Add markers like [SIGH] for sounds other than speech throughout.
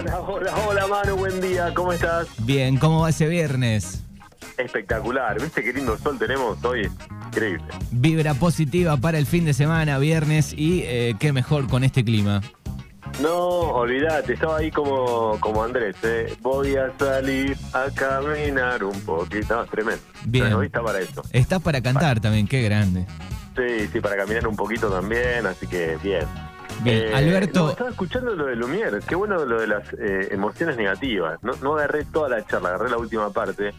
Hola, hola, hola Manu, buen día, ¿cómo estás? Bien, ¿cómo va ese viernes? Espectacular, ¿viste qué lindo sol tenemos hoy? Increíble. Vibra positiva para el fin de semana, viernes, y eh, qué mejor con este clima. No, olvídate, estaba ahí como, como Andrés, ¿eh? Voy a salir a caminar un poquito, no, tremendo. Bien. Hoy está para eso. Estás para cantar también, qué grande. Sí, sí, para caminar un poquito también, así que bien. Bien, Eh, Alberto, no, estaba escuchando lo de Lumière, qué bueno lo de las eh, emociones negativas. No, no agarré toda la charla, agarré la última parte,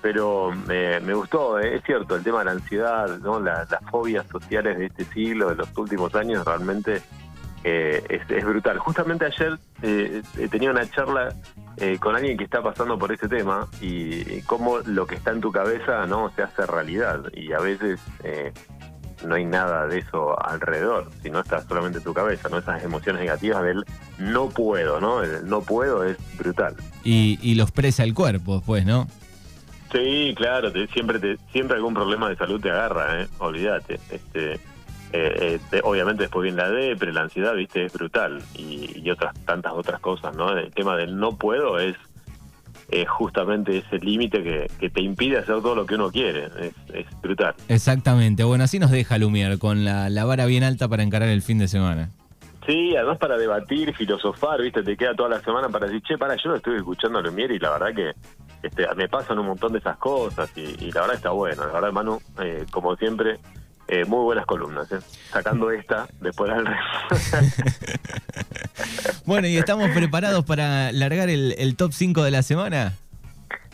pero me, me gustó, eh, es cierto, el tema de la ansiedad, ¿no? La- las fobias sociales de este siglo, de los últimos años, realmente eh, es, es brutal. Justamente ayer eh, eh, tenía una charla eh, con alguien que está pasando por ese tema y, y cómo lo que está en tu cabeza no se hace realidad y a veces eh, no hay nada de eso alrededor, sino está solamente en tu cabeza, no esas emociones negativas del no puedo, ¿no? El no puedo es brutal. y, y los presa el cuerpo después, ¿no? Sí, claro, te- siempre te, siempre algún problema de salud te agarra, ¿eh? Olvídate. Este, eh, eh, te- obviamente después viene la depre, la ansiedad, viste, es brutal. Y, y otras tantas otras cosas, ¿no? El tema del no puedo es eh, justamente ese límite que, que te impide hacer todo lo que uno quiere. Es, es brutal. Exactamente. Bueno, así nos deja Lumier, con la, la vara bien alta para encarar el fin de semana. Sí, además para debatir, filosofar, viste, te queda toda la semana para decir, che, para, yo lo estoy escuchando a Lumier y la verdad que este, me pasan un montón de esas cosas y, y la verdad está bueno. La verdad, Manu, eh, como siempre, eh, muy buenas columnas, ¿eh? Sacando esta, después del resto. [LAUGHS] Bueno, ¿y estamos preparados para largar el, el top 5 de la semana?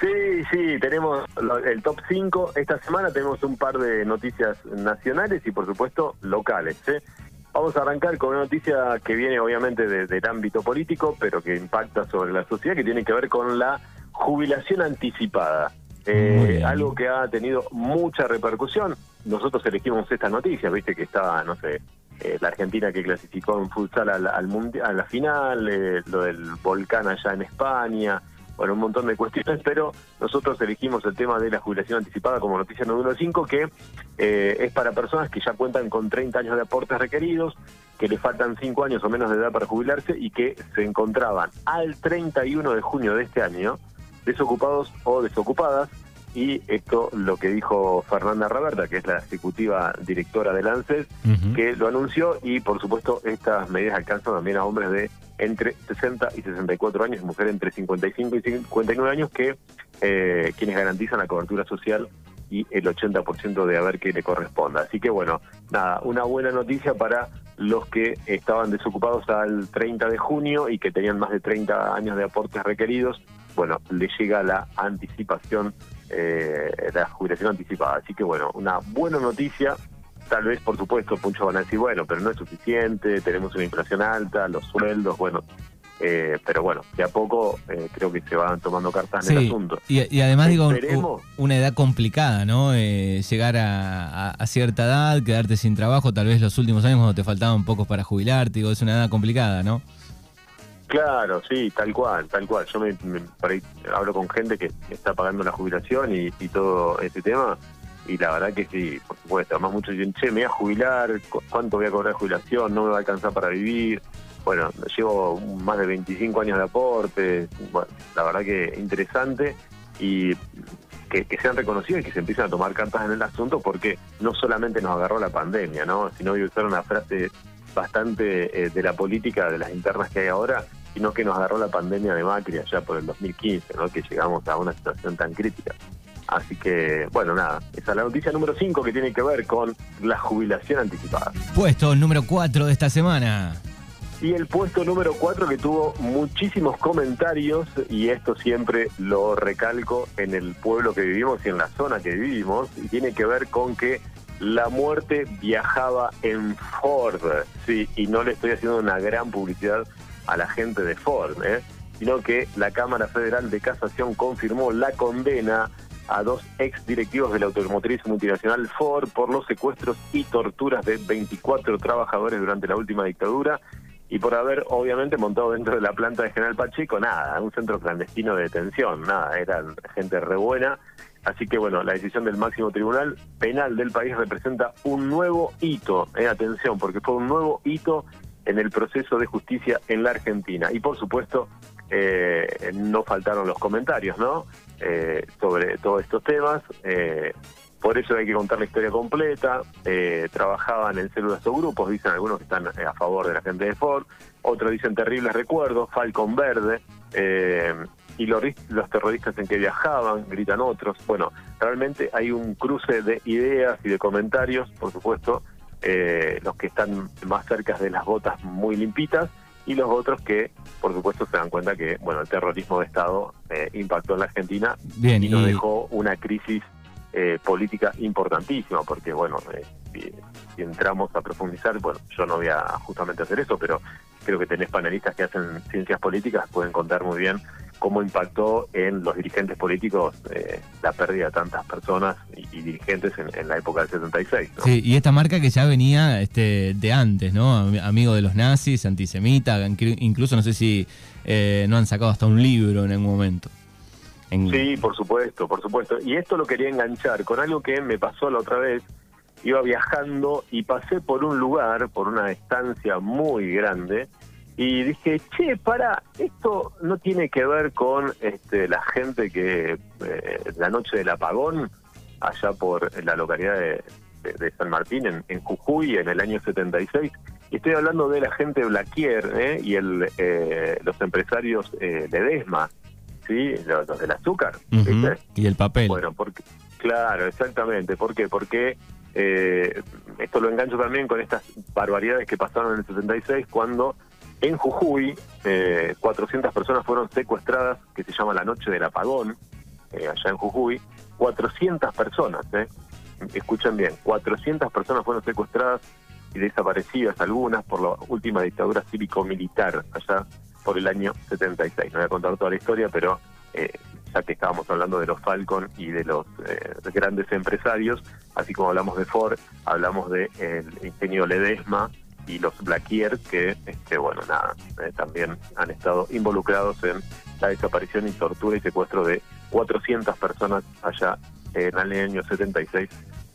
Sí, sí, tenemos el top 5. Esta semana tenemos un par de noticias nacionales y, por supuesto, locales. ¿eh? Vamos a arrancar con una noticia que viene, obviamente, de- del ámbito político, pero que impacta sobre la sociedad, que tiene que ver con la jubilación anticipada. Eh, algo que ha tenido mucha repercusión. Nosotros elegimos esta noticia, viste que estaba, no sé, eh, la Argentina que clasificó en futsal al, al mundi- a la final, eh, lo del volcán allá en España, bueno, un montón de cuestiones, pero nosotros elegimos el tema de la jubilación anticipada como noticia número 5, que eh, es para personas que ya cuentan con 30 años de aportes requeridos, que le faltan 5 años o menos de edad para jubilarse y que se encontraban al 31 de junio de este año desocupados o desocupadas. Y esto lo que dijo Fernanda Raberta, que es la ejecutiva directora del ANSES, Ujú. que lo anunció y por supuesto estas medidas alcanzan también a hombres de entre 60 y 64 años mujeres entre 55 y 59 años que eh, quienes garantizan la cobertura social y el 80% de haber que le corresponda. Así que bueno, nada, una buena noticia para los que estaban desocupados al 30 de junio y que tenían más de 30 años de aportes requeridos. Bueno, le llega la anticipación, eh, la jubilación anticipada. Así que bueno, una buena noticia Tal vez, por supuesto, muchos van a decir, bueno, pero no es suficiente, tenemos una inflación alta, los sueldos, bueno, eh, pero bueno, de a poco eh, creo que se van tomando cartas en el asunto. y, y además digo, una edad complicada, ¿no? Eh, llegar a, a- a cierta edad, quedarte sin trabajo, tal vez los últimos años cuando te faltaban pocos para jubilarte, digo, es una edad complicada, ¿no? Claro, sí, tal cual, tal cual. Yo me, por ahí hablo con gente que está pagando la jubilación y, todo ese tema, y la verdad que sí, por supuesto. Además, muchos dicen, che, me voy a jubilar, ¿cu- ¿cuánto voy a cobrar jubilación? No me va a alcanzar para vivir. Bueno, llevo más de 25 años de aporte. La verdad que interesante y que, que sean reconocidos y que se empiecen a tomar cartas en el asunto porque no solamente nos agarró la pandemia, ¿no? Sino voy a usar una frase bastante eh, de la política, de las internas que hay ahora, sino que nos agarró la pandemia de Macri allá por el 2015, ¿no? Que llegamos a una situación tan crítica. Así que, bueno, nada, esa es la noticia número 5 que tiene que ver con la jubilación anticipada. Puesto número 4 de esta semana. Y el puesto número 4 que tuvo muchísimos comentarios, y esto siempre lo recalco en el pueblo que vivimos y en la zona que vivimos, y tiene que ver con que la muerte viajaba en Ford, sí, y no le estoy haciendo una gran publicidad a la gente de Ford, ¿eh? sino que la Cámara Federal de Casación confirmó la condena a dos ex directivos de la automotriz multinacional Ford por los secuestros y torturas de 24 trabajadores durante la última dictadura y por haber obviamente montado dentro de la planta de General Pacheco, nada, un centro clandestino de detención, nada, eran gente re buena. Así que bueno, la decisión del máximo tribunal penal del país representa un nuevo hito, eh, atención, porque fue un nuevo hito en el proceso de justicia en la Argentina. Y por supuesto, eh, no faltaron los comentarios, ¿no? Eh, sobre todos estos temas. Eh, por eso hay que contar la historia completa. trabajaban en células o grupos, dicen algunos que están a favor de la gente de Ford, otros dicen terribles recuerdos, Falcon Verde, y los, los terroristas en que viajaban, gritan otros. Bueno, realmente hay un cruce de ideas y de comentarios, por supuesto, los que están más cerca de las botas muy limpitas y los otros que, por supuesto, se dan cuenta que bueno el terrorismo de Estado eh, impactó en la Argentina y nos dejó una crisis eh, política importantísima, porque bueno, eh, si, entramos a profundizar, bueno, yo no voy a justamente hacer eso, pero creo que tenés panelistas que hacen ciencias políticas, pueden contar muy bien cómo impactó en los dirigentes políticos eh, la pérdida de tantas personas y, dirigentes en, la época del 76. Sí, y esta marca que ya venía este, de antes, ¿no? Amigo de los nazis, antisemita, incluso no sé si eh, no han sacado hasta un libro en algún momento. Sí, por supuesto, por supuesto. Y esto lo quería enganchar con algo que me pasó la otra vez. Iba viajando y pasé por un lugar, por una estancia muy grande, y dije, che, para, esto no tiene que ver con este, la gente que eh, la noche del apagón, allá por la localidad de, San Martín, en, Jujuy, en el año 76. Y estoy hablando de la gente Blaquier ¿eh? y el, eh, los empresarios eh, de Desma, ¿sí? Los, del azúcar. Y el papel. Bueno, porque, claro, exactamente. ¿Por qué? Porque esto lo engancho también con estas barbaridades que pasaron en el 76 cuando en Jujuy, eh, 400 personas fueron secuestradas, que se llama la noche del apagón, eh, allá en Jujuy. 400 personas, eh. escuchen bien, 400 personas fueron secuestradas y desaparecidas algunas por la última dictadura cívico-militar, allá por el año 76. No voy a contar toda la historia, pero eh, ya que estábamos hablando de los Falcon y de los eh, grandes empresarios, así como hablamos de Ford, hablamos del de, ingenio Ledesma, y los Blackier que, este, bueno, nada, eh, también han estado involucrados en la desaparición y tortura y secuestro de 400 personas allá en el año 76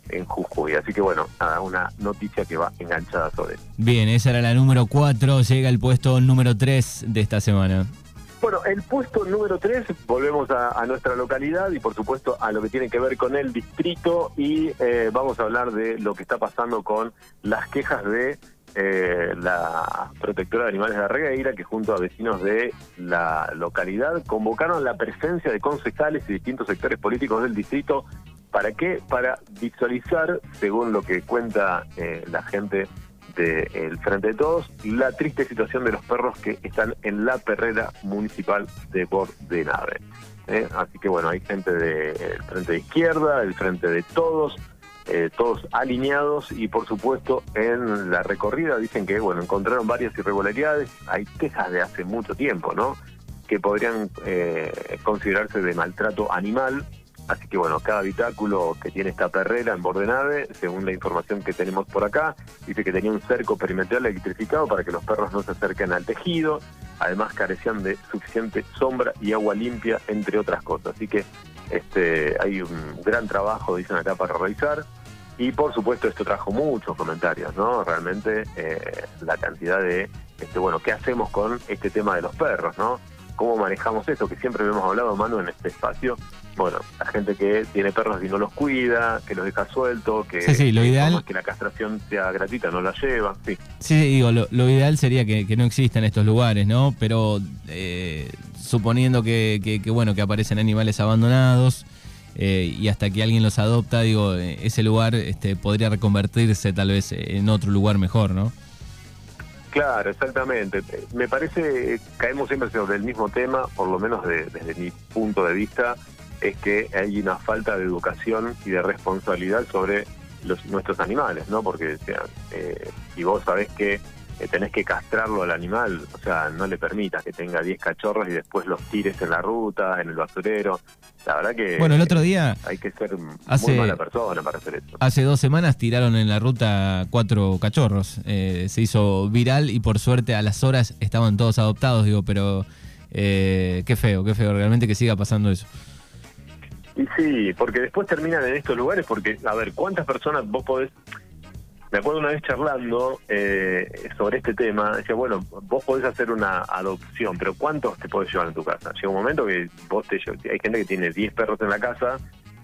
en Jujuy. Así que bueno, nada, una noticia que va enganchada sobre eso. Bien, esa era la número 4, llega el puesto número 3 de esta semana. Bueno, el puesto número 3, volvemos a, nuestra localidad y por supuesto a lo que tiene que ver con el distrito y eh, vamos a hablar de lo que está pasando con las quejas de eh, la protectora de animales de Regueira, que junto a vecinos de la localidad convocaron la presencia de concejales y distintos sectores políticos del distrito. ¿Para qué? Para visualizar, según lo que cuenta eh, la gente del Frente de Todos, la triste situación de los perros que están en la perrera municipal de Bordenave. ¿eh? Así que bueno, hay gente del Frente de Izquierda, del Frente de Todos, eh, todos alineados y por supuesto en la recorrida dicen que bueno encontraron varias irregularidades, hay quejas de hace mucho tiempo, ¿no? Que podrían eh, considerarse de maltrato animal, así que bueno, cada habitáculo que tiene esta perrera en Bordenave, según la información que tenemos por acá, dice que tenía un cerco perimetral electrificado para que los perros no se acerquen al tejido, además carecían de suficiente sombra y agua limpia, entre otras cosas, así que este, hay un gran trabajo, dicen acá, para realizar. Y por supuesto esto trajo muchos comentarios, ¿no? Realmente eh, la cantidad de, este, bueno, ¿qué hacemos con este tema de los perros, ¿no? ¿Cómo manejamos eso? Que siempre hemos hablado, Manu, en este espacio. Bueno, la gente que tiene perros y no los cuida, que los deja sueltos, que, sí, lo ideal... que la castración sea gratuita, no la lleva, sí. Sí, digo, lo, ideal sería que, no existan estos lugares, ¿no? Pero eh, suponiendo que, bueno, que aparecen animales abandonados eh, y hasta que alguien los adopta, digo, eh, ese lugar este, podría reconvertirse tal vez en otro lugar mejor, ¿no? Claro, exactamente. Me parece, caemos siempre sobre el mismo tema, por lo menos desde mi punto de vista, es que hay una falta de educación y de responsabilidad sobre los, nuestros animales, ¿no? Porque, o eh, si vos sabés que eh, tenés que castrarlo al animal, o sea, no le permitas que tenga 10 cachorros y después los tires en la ruta, en el basurero. La verdad que bueno, el otro día hay que ser muy mala persona para hacer eso. Hace dos semanas tiraron en la ruta cuatro cachorros. Eh, se hizo viral y por suerte a las horas estaban todos adoptados, digo, pero eh, qué feo, qué feo, realmente que siga pasando eso. Y sí, porque después terminan en estos lugares porque, a ver, ¿cuántas personas vos podés me acuerdo una vez charlando eh, sobre este tema, decía, bueno, vos podés hacer una adopción, pero ¿cuántos te podés llevar en tu casa? Llega un momento que vos te hay gente que tiene 10 perros en la casa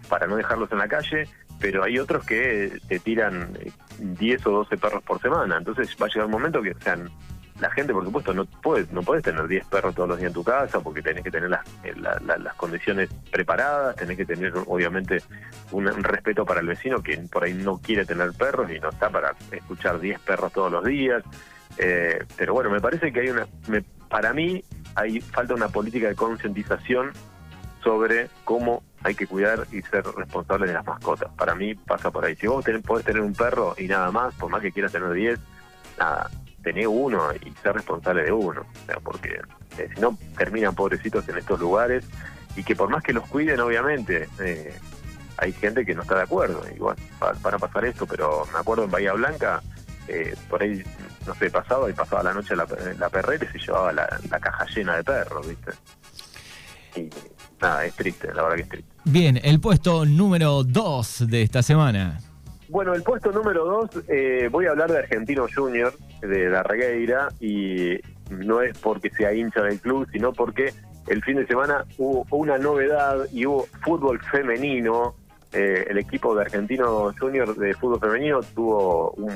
para no dejarlos en la calle, pero hay otros que te tiran 10 o 12 perros por semana, entonces va a llegar un momento que, sean la gente, por supuesto, no puedes, no puedes tener 10 perros todos los días en tu casa porque tenés que tener las, eh, las condiciones preparadas, tenés que tener, obviamente, un, respeto para el vecino que por ahí no quiere tener perros y no está para escuchar 10 perros todos los días. Eh, pero bueno, me parece que hay una. para mí, hay falta una política de concientización sobre cómo hay que cuidar y ser responsable de las mascotas. Para mí pasa por ahí. Si vos podés tener un perro y nada más, por más que quieras tener 10, nada, tener uno y ser responsable de uno. O sea, porque eh, si no, terminan pobrecitos en estos lugares y que por más que los cuiden, obviamente, eh, hay gente que no está de acuerdo. Igual para pasar esto, pero me acuerdo en Bahía Blanca, eh, por ahí, no sé, pasaba y pasaba la noche la, la perrera y se llevaba la, caja llena de perros, ¿viste? Y nada, es triste, la verdad que es triste. Bien, el puesto número 2 de esta semana. Bueno, el puesto número dos, eh, voy a hablar de Argentino Junior, de la Regueira, y no es porque sea hincha del club, sino porque el fin de semana hubo una novedad y hubo fútbol femenino. Eh, el equipo de Argentino Junior de fútbol femenino tuvo un,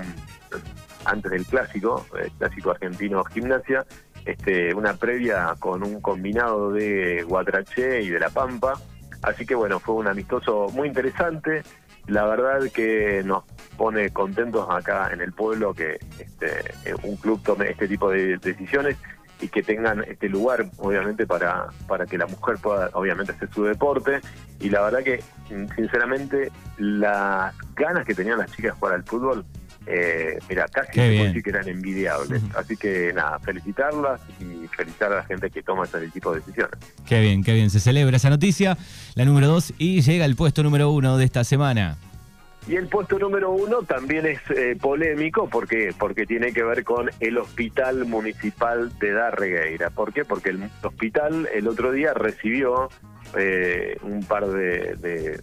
antes del clásico, el clásico argentino gimnasia, este, una previa con un combinado de Guatraché y de La Pampa. Así que bueno, fue un amistoso muy interesante la verdad que nos pone contentos acá en el pueblo que este, eh, un club tome este tipo de decisiones y que tengan este lugar, obviamente, para, para que la mujer pueda, obviamente, hacer su deporte. Y la verdad que, sinceramente, las ganas que tenían las chicas jugar al fútbol eh, mira, casi se decir que eran envidiables. Así que nada, felicitarlas y felicitar a la gente que toma ese tipo de decisiones. Qué bien, qué bien. Se celebra esa noticia, la número dos, y llega el puesto número uno de esta semana. Y el puesto número uno también es eh, polémico porque porque tiene que ver con el Hospital Municipal de Darregueira. ¿Por qué? Porque el hospital el otro día recibió eh, un par de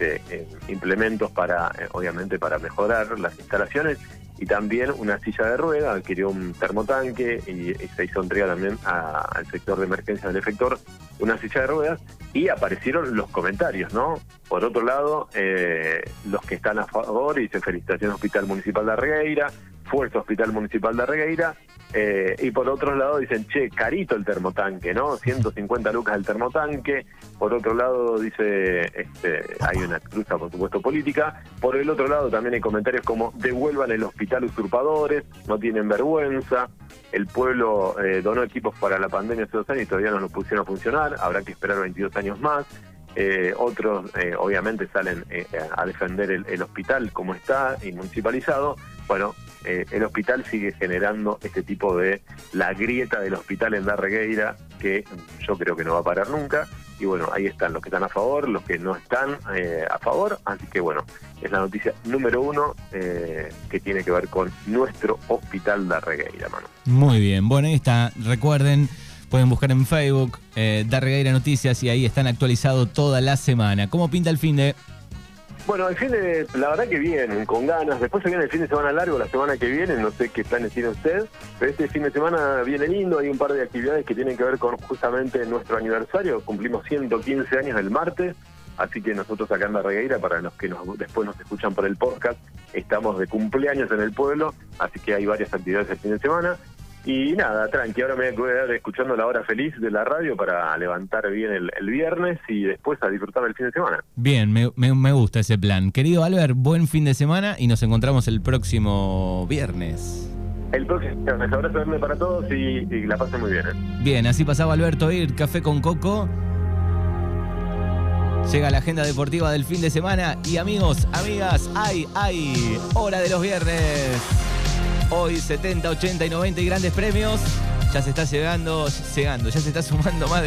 eh, implementos para, eh, obviamente, para mejorar las instalaciones y también una silla de rueda, adquirió un termotanque y, se hizo entrega también al sector de emergencia del efector una silla de ruedas y aparecieron los comentarios, ¿no? Por otro lado, eh, los que están a favor, dice felicitación Hospital Municipal de Arregueira, Fuerza Hospital Municipal de Arregueira, eh, y por otro lado dicen, che, carito el termotanque, ¿no? 150 lucas el termotanque. Por otro lado dice, este, hay una cruza, por supuesto, política. Por el otro lado también hay comentarios como, devuelvan el hospital usurpadores, no tienen vergüenza. El pueblo eh, donó equipos para la pandemia hace dos años y todavía no lo pusieron a funcionar. Habrá que esperar 22 años más. Eh, otros, obviamente, salen a defender el hospital como está y municipalizado. Bueno, eh, el hospital sigue generando este tipo de la grieta del hospital en Darregueira, que yo creo que no va a parar nunca. Y bueno, ahí están los que están a favor, los que no están eh, a favor. Así que bueno, es la noticia número uno eh, que tiene que ver con nuestro hospital Darregueira, mano. Muy bien, bueno, ahí está. Recuerden. Pueden buscar en Facebook Darregueira Noticias y ahí están actualizados toda la semana. ¿Cómo pinta el fin de.? Bueno, el fin de, la verdad que bien, con ganas. Después se viene el fin de semana largo, la semana que viene, no sé qué planes tiene usted, pero este fin de semana viene lindo, hay un par de actividades que tienen que ver con justamente nuestro aniversario, cumplimos 115 años el martes, así que nosotros acá en la Regueira, para los que nos, después nos escuchan por el podcast, estamos de cumpleaños en el pueblo, así que hay varias actividades el fin de semana. Y nada, tranqui, ahora me voy a quedar escuchando la hora feliz de la radio para levantar bien el, viernes y después a disfrutar del fin de semana. Bien, me, me, gusta ese plan. Querido Albert, buen fin de semana y nos encontramos el próximo viernes. El próximo viernes, abrazo enorme para todos y, la pasen muy bien. ¿eh? Bien, así pasaba Alberto Ir, Café con Coco. Llega la agenda deportiva del fin de semana y amigos, amigas, ay, ay, hora de los viernes. Hoy 70, 80 y 90 y grandes premios. Ya se está llegando, llegando, ya se está sumando más de